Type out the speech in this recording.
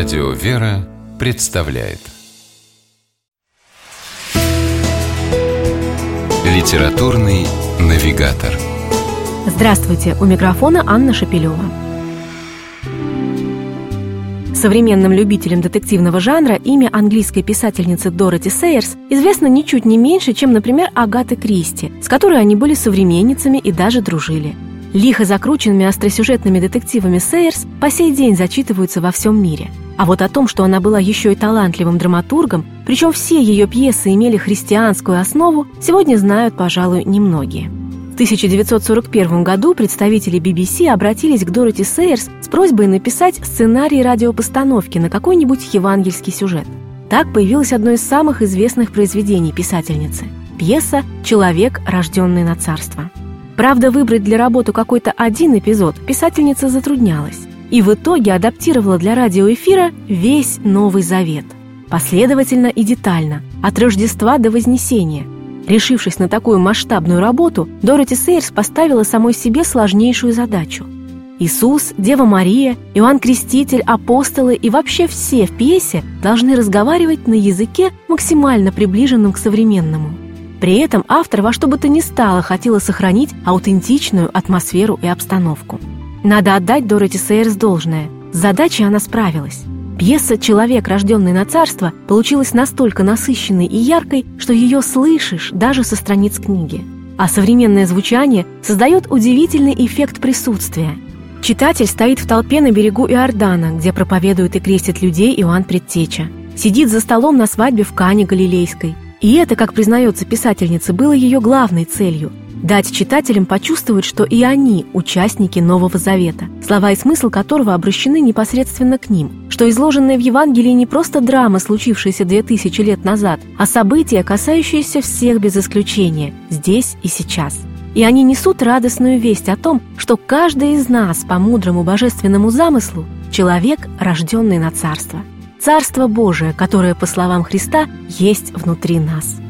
Радио «Вера» представляет Литературный навигатор Здравствуйте! У микрофона Анна Шапилева. Современным любителям детективного жанра имя английской писательницы Дороти Сейерс известно ничуть не меньше, чем, например, Агаты Кристи, с которой они были современницами и даже дружили. Лихо закрученными остросюжетными детективами Сейерс по сей день зачитываются во всем мире. А вот о том, что она была еще и талантливым драматургом, причем все ее пьесы имели христианскую основу, сегодня знают, пожалуй, немногие. 1941 году представители BBC обратились к Дороти Сейерс с просьбой написать сценарий радиопостановки на какой-нибудь евангельский сюжет. Так появилось одно из самых известных произведений писательницы – пьеса «Человек, рожденный на царство». Правда, выбрать для работы какой-то один эпизод писательница затруднялась и в итоге адаптировала для радиоэфира весь Новый Завет. Последовательно и детально, от Рождества до Вознесения – Решившись на такую масштабную работу, Дороти Сейерс поставила самой себе сложнейшую задачу. Иисус, Дева Мария, Иоанн Креститель, апостолы и вообще все в пьесе должны разговаривать на языке, максимально приближенном к современному. При этом автор во что бы то ни стало хотела сохранить аутентичную атмосферу и обстановку. Надо отдать Дороти Сейерс должное. С задачей она справилась. Пьеса «Человек, рожденный на царство» получилась настолько насыщенной и яркой, что ее слышишь даже со страниц книги. А современное звучание создает удивительный эффект присутствия. Читатель стоит в толпе на берегу Иордана, где проповедует и крестит людей Иоанн Предтеча. Сидит за столом на свадьбе в Кане Галилейской. И это, как признается писательница, было ее главной целью дать читателям почувствовать, что и они участники Нового Завета, слова и смысл которого обращены непосредственно к ним, что изложенное в Евангелии не просто драма, случившаяся две тысячи лет назад, а события, касающиеся всех без исключения, здесь и сейчас. И они несут радостную весть о том, что каждый из нас по мудрому божественному замыслу – человек, рожденный на царство. Царство Божие, которое, по словам Христа, есть внутри нас –